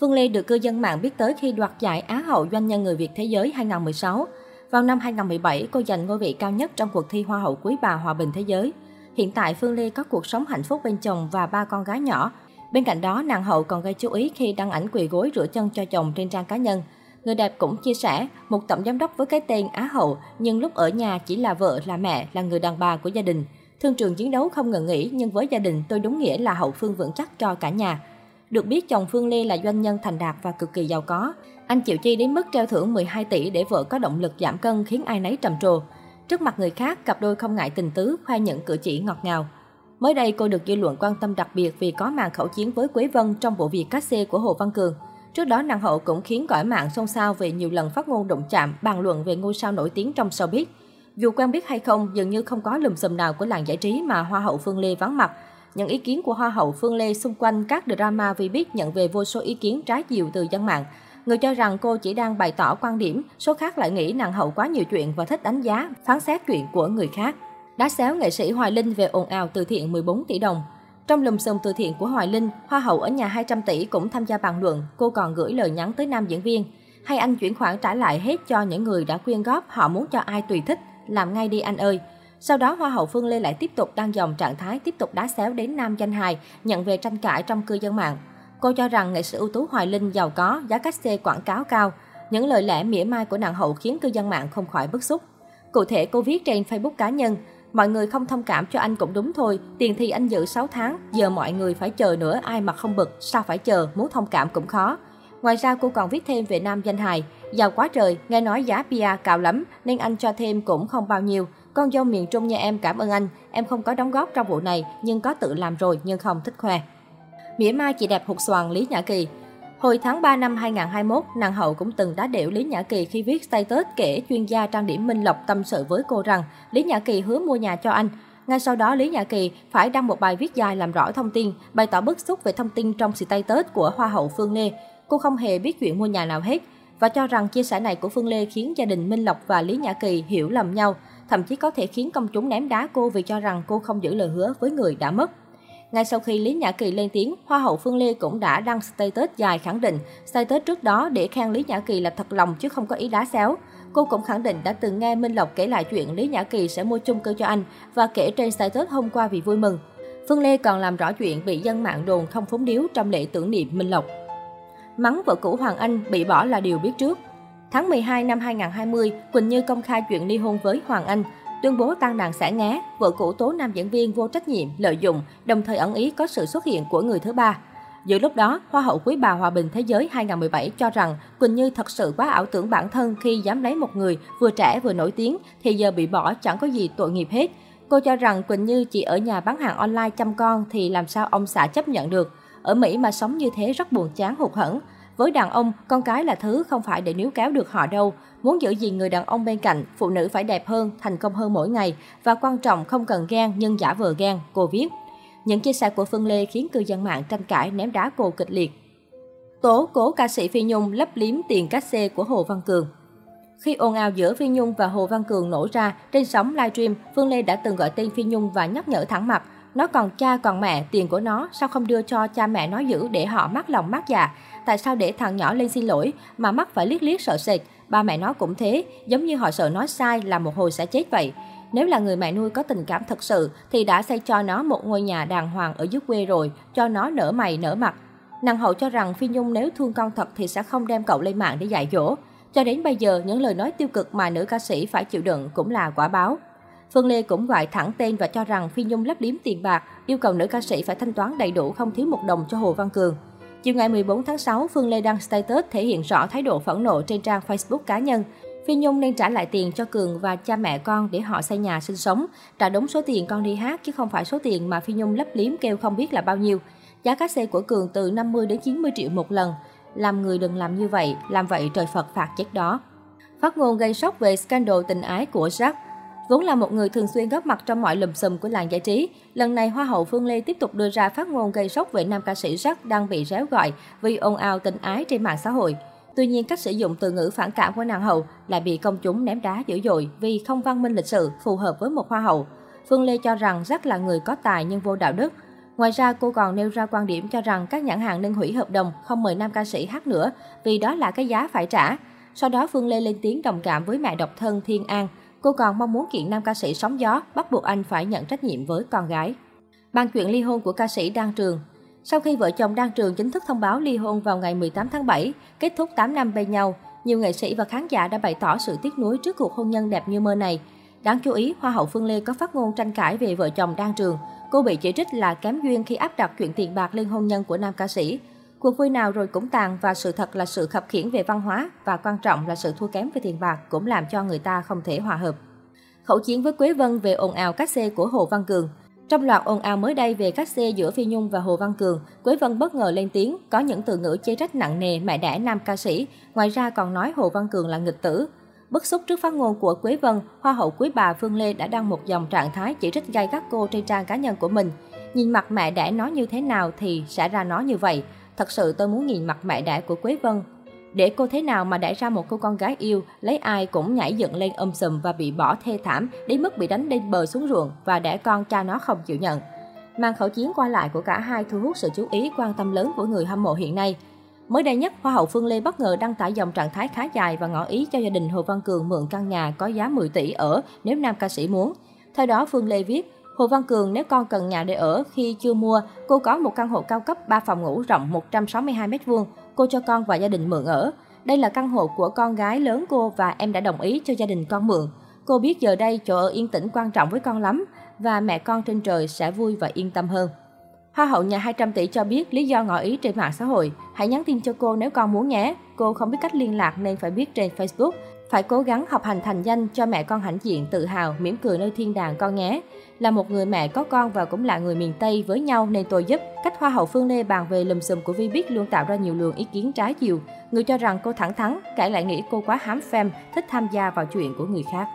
Phương Lê được cư dân mạng biết tới khi đoạt giải Á hậu doanh nhân người Việt Thế giới 2016. Vào năm 2017, cô giành ngôi vị cao nhất trong cuộc thi Hoa hậu Quý bà Hòa bình Thế giới. Hiện tại, Phương Lê có cuộc sống hạnh phúc bên chồng và ba con gái nhỏ. Bên cạnh đó, nàng hậu còn gây chú ý khi đăng ảnh quỳ gối rửa chân cho chồng trên trang cá nhân. Người đẹp cũng chia sẻ, một tổng giám đốc với cái tên Á hậu, nhưng lúc ở nhà chỉ là vợ, là mẹ, là người đàn bà của gia đình. Thương trường chiến đấu không ngừng nghỉ, nhưng với gia đình tôi đúng nghĩa là hậu phương vững chắc cho cả nhà. Được biết chồng Phương Lê là doanh nhân thành đạt và cực kỳ giàu có. Anh chịu chi đến mức treo thưởng 12 tỷ để vợ có động lực giảm cân khiến ai nấy trầm trồ. Trước mặt người khác, cặp đôi không ngại tình tứ, khoe những cử chỉ ngọt ngào. Mới đây, cô được dư luận quan tâm đặc biệt vì có màn khẩu chiến với Quế Vân trong bộ việc cát xê của Hồ Văn Cường. Trước đó, nàng hậu cũng khiến cõi mạng xôn xao về nhiều lần phát ngôn đụng chạm, bàn luận về ngôi sao nổi tiếng trong showbiz. Dù quen biết hay không, dường như không có lùm xùm nào của làng giải trí mà Hoa hậu Phương Lê vắng mặt. Những ý kiến của Hoa hậu Phương Lê xung quanh các drama vì biết nhận về vô số ý kiến trái chiều từ dân mạng. Người cho rằng cô chỉ đang bày tỏ quan điểm, số khác lại nghĩ nàng hậu quá nhiều chuyện và thích đánh giá, phán xét chuyện của người khác. Đá xéo nghệ sĩ Hoài Linh về ồn ào từ thiện 14 tỷ đồng. Trong lùm xùm từ thiện của Hoài Linh, Hoa hậu ở nhà 200 tỷ cũng tham gia bàn luận, cô còn gửi lời nhắn tới nam diễn viên. Hay anh chuyển khoản trả lại hết cho những người đã quyên góp, họ muốn cho ai tùy thích, làm ngay đi anh ơi. Sau đó, Hoa hậu Phương Lê lại tiếp tục đăng dòng trạng thái tiếp tục đá xéo đến nam danh hài, nhận về tranh cãi trong cư dân mạng. Cô cho rằng nghệ sĩ ưu tú Hoài Linh giàu có, giá cách xê quảng cáo cao. Những lời lẽ mỉa mai của nàng hậu khiến cư dân mạng không khỏi bức xúc. Cụ thể, cô viết trên Facebook cá nhân, Mọi người không thông cảm cho anh cũng đúng thôi, tiền thi anh giữ 6 tháng, giờ mọi người phải chờ nữa, ai mà không bực, sao phải chờ, muốn thông cảm cũng khó. Ngoài ra cô còn viết thêm về nam danh hài, giàu quá trời, nghe nói giá pia cao lắm nên anh cho thêm cũng không bao nhiêu. Con dâu miền Trung nhà em cảm ơn anh, em không có đóng góp trong vụ này nhưng có tự làm rồi nhưng không thích khoe. Mỉa mai chị đẹp hụt xoàn Lý Nhã Kỳ Hồi tháng 3 năm 2021, nàng hậu cũng từng đá điệu Lý Nhã Kỳ khi viết status kể chuyên gia trang điểm Minh Lộc tâm sự với cô rằng Lý Nhã Kỳ hứa mua nhà cho anh. Ngay sau đó, Lý Nhã Kỳ phải đăng một bài viết dài làm rõ thông tin, bày tỏ bức xúc về thông tin trong status của Hoa hậu Phương Lê. Cô không hề biết chuyện mua nhà nào hết và cho rằng chia sẻ này của Phương Lê khiến gia đình Minh Lộc và Lý Nhã Kỳ hiểu lầm nhau, thậm chí có thể khiến công chúng ném đá cô vì cho rằng cô không giữ lời hứa với người đã mất. Ngay sau khi Lý Nhã Kỳ lên tiếng, Hoa hậu Phương Lê cũng đã đăng status dài khẳng định status trước đó để khen Lý Nhã Kỳ là thật lòng chứ không có ý đá xéo. Cô cũng khẳng định đã từng nghe Minh Lộc kể lại chuyện Lý Nhã Kỳ sẽ mua chung cư cho anh và kể trên status hôm qua vì vui mừng. Phương Lê còn làm rõ chuyện bị dân mạng đồn không phúng điếu trong lễ tưởng niệm Minh Lộc. Mắng vợ cũ Hoàng Anh bị bỏ là điều biết trước. Tháng 12 năm 2020, Quỳnh Như công khai chuyện ly hôn với Hoàng Anh tuyên bố tan đàn xả ngá, vợ cũ tố nam diễn viên vô trách nhiệm, lợi dụng, đồng thời ẩn ý có sự xuất hiện của người thứ ba. Giữa lúc đó, Hoa hậu Quý bà Hòa bình Thế giới 2017 cho rằng Quỳnh Như thật sự quá ảo tưởng bản thân khi dám lấy một người vừa trẻ vừa nổi tiếng thì giờ bị bỏ chẳng có gì tội nghiệp hết. Cô cho rằng Quỳnh Như chỉ ở nhà bán hàng online chăm con thì làm sao ông xã chấp nhận được. Ở Mỹ mà sống như thế rất buồn chán hụt hẫng. Với đàn ông, con cái là thứ không phải để níu kéo được họ đâu. Muốn giữ gìn người đàn ông bên cạnh, phụ nữ phải đẹp hơn, thành công hơn mỗi ngày. Và quan trọng không cần ghen nhưng giả vờ ghen, cô viết. Những chia sẻ của Phương Lê khiến cư dân mạng tranh cãi ném đá cô kịch liệt. Tố cố ca sĩ Phi Nhung lấp liếm tiền cát xê của Hồ Văn Cường. Khi ồn ào giữa Phi Nhung và Hồ Văn Cường nổ ra trên sóng livestream, Phương Lê đã từng gọi tên Phi Nhung và nhắc nhở thẳng mặt. Nó còn cha còn mẹ, tiền của nó, sao không đưa cho cha mẹ nó giữ để họ mắc lòng mắc dạ? Tại sao để thằng nhỏ lên xin lỗi mà mắc phải liếc liếc sợ sệt? Ba mẹ nó cũng thế, giống như họ sợ nói sai là một hồi sẽ chết vậy. Nếu là người mẹ nuôi có tình cảm thật sự thì đã xây cho nó một ngôi nhà đàng hoàng ở dưới quê rồi, cho nó nở mày nở mặt. Nàng hậu cho rằng Phi Nhung nếu thương con thật thì sẽ không đem cậu lên mạng để dạy dỗ. Cho đến bây giờ, những lời nói tiêu cực mà nữ ca sĩ phải chịu đựng cũng là quả báo. Phương Lê cũng gọi thẳng tên và cho rằng Phi Nhung lấp liếm tiền bạc, yêu cầu nữ ca sĩ phải thanh toán đầy đủ không thiếu một đồng cho Hồ Văn Cường. Chiều ngày 14 tháng 6, Phương Lê đăng status thể hiện rõ thái độ phẫn nộ trên trang Facebook cá nhân. Phi Nhung nên trả lại tiền cho Cường và cha mẹ con để họ xây nhà sinh sống, trả đúng số tiền con đi hát chứ không phải số tiền mà Phi Nhung lấp liếm kêu không biết là bao nhiêu. Giá cá xe của Cường từ 50 đến 90 triệu một lần. Làm người đừng làm như vậy, làm vậy trời Phật phạt chết đó. Phát ngôn gây sốc về scandal tình ái của Jack Vốn là một người thường xuyên góp mặt trong mọi lùm xùm của làng giải trí, lần này Hoa hậu Phương Lê tiếp tục đưa ra phát ngôn gây sốc về nam ca sĩ Jack đang bị réo gọi vì ồn ào tình ái trên mạng xã hội. Tuy nhiên, cách sử dụng từ ngữ phản cảm của nàng hậu lại bị công chúng ném đá dữ dội vì không văn minh lịch sự, phù hợp với một hoa hậu. Phương Lê cho rằng Jack là người có tài nhưng vô đạo đức. Ngoài ra, cô còn nêu ra quan điểm cho rằng các nhãn hàng nên hủy hợp đồng, không mời nam ca sĩ hát nữa, vì đó là cái giá phải trả. Sau đó, Phương Lê lên tiếng đồng cảm với mẹ độc thân Thiên An. Cô còn mong muốn kiện nam ca sĩ sóng gió, bắt buộc anh phải nhận trách nhiệm với con gái. bàn chuyện ly hôn của ca sĩ Đan Trường Sau khi vợ chồng Đan Trường chính thức thông báo ly hôn vào ngày 18 tháng 7, kết thúc 8 năm bên nhau, nhiều nghệ sĩ và khán giả đã bày tỏ sự tiếc nuối trước cuộc hôn nhân đẹp như mơ này. Đáng chú ý, Hoa hậu Phương Lê có phát ngôn tranh cãi về vợ chồng Đan Trường. Cô bị chỉ trích là kém duyên khi áp đặt chuyện tiền bạc lên hôn nhân của nam ca sĩ. Cuộc vui nào rồi cũng tàn và sự thật là sự khập khiển về văn hóa và quan trọng là sự thua kém về tiền bạc cũng làm cho người ta không thể hòa hợp. Khẩu chiến với Quế Vân về ồn ào cách xê của Hồ Văn Cường trong loạt ồn ào mới đây về cách xê giữa Phi Nhung và Hồ Văn Cường, Quế Vân bất ngờ lên tiếng, có những từ ngữ chê trách nặng nề mẹ đẻ nam ca sĩ, ngoài ra còn nói Hồ Văn Cường là nghịch tử. Bức xúc trước phát ngôn của Quế Vân, Hoa hậu quý bà Phương Lê đã đăng một dòng trạng thái chỉ trích gay gắt cô trên trang cá nhân của mình. Nhìn mặt mẹ đẻ nó như thế nào thì sẽ ra nó như vậy. Thật sự tôi muốn nhìn mặt mẹ đẻ của Quế Vân. Để cô thế nào mà đẻ ra một cô con gái yêu, lấy ai cũng nhảy dựng lên ôm sùm và bị bỏ thê thảm, đến mức bị đánh lên bờ xuống ruộng và đẻ con cha nó không chịu nhận. Màn khẩu chiến qua lại của cả hai thu hút sự chú ý quan tâm lớn của người hâm mộ hiện nay. Mới đây nhất, Hoa hậu Phương Lê bất ngờ đăng tải dòng trạng thái khá dài và ngỏ ý cho gia đình Hồ Văn Cường mượn căn nhà có giá 10 tỷ ở nếu nam ca sĩ muốn. Theo đó, Phương Lê viết, Hồ Văn Cường nếu con cần nhà để ở khi chưa mua, cô có một căn hộ cao cấp 3 phòng ngủ rộng 162 m2, cô cho con và gia đình mượn ở. Đây là căn hộ của con gái lớn cô và em đã đồng ý cho gia đình con mượn. Cô biết giờ đây chỗ ở yên tĩnh quan trọng với con lắm và mẹ con trên trời sẽ vui và yên tâm hơn. Hoa hậu nhà 200 tỷ cho biết lý do ngỏ ý trên mạng xã hội. Hãy nhắn tin cho cô nếu con muốn nhé. Cô không biết cách liên lạc nên phải biết trên Facebook. Phải cố gắng học hành thành danh cho mẹ con hãnh diện tự hào, mỉm cười nơi thiên đàng con nhé. Là một người mẹ có con và cũng là người miền Tây với nhau nên tôi giúp. Cách Hoa hậu Phương Lê bàn về lùm xùm của Vi biết luôn tạo ra nhiều luồng ý kiến trái chiều. Người cho rằng cô thẳng thắn, kẻ lại nghĩ cô quá hám phem thích tham gia vào chuyện của người khác.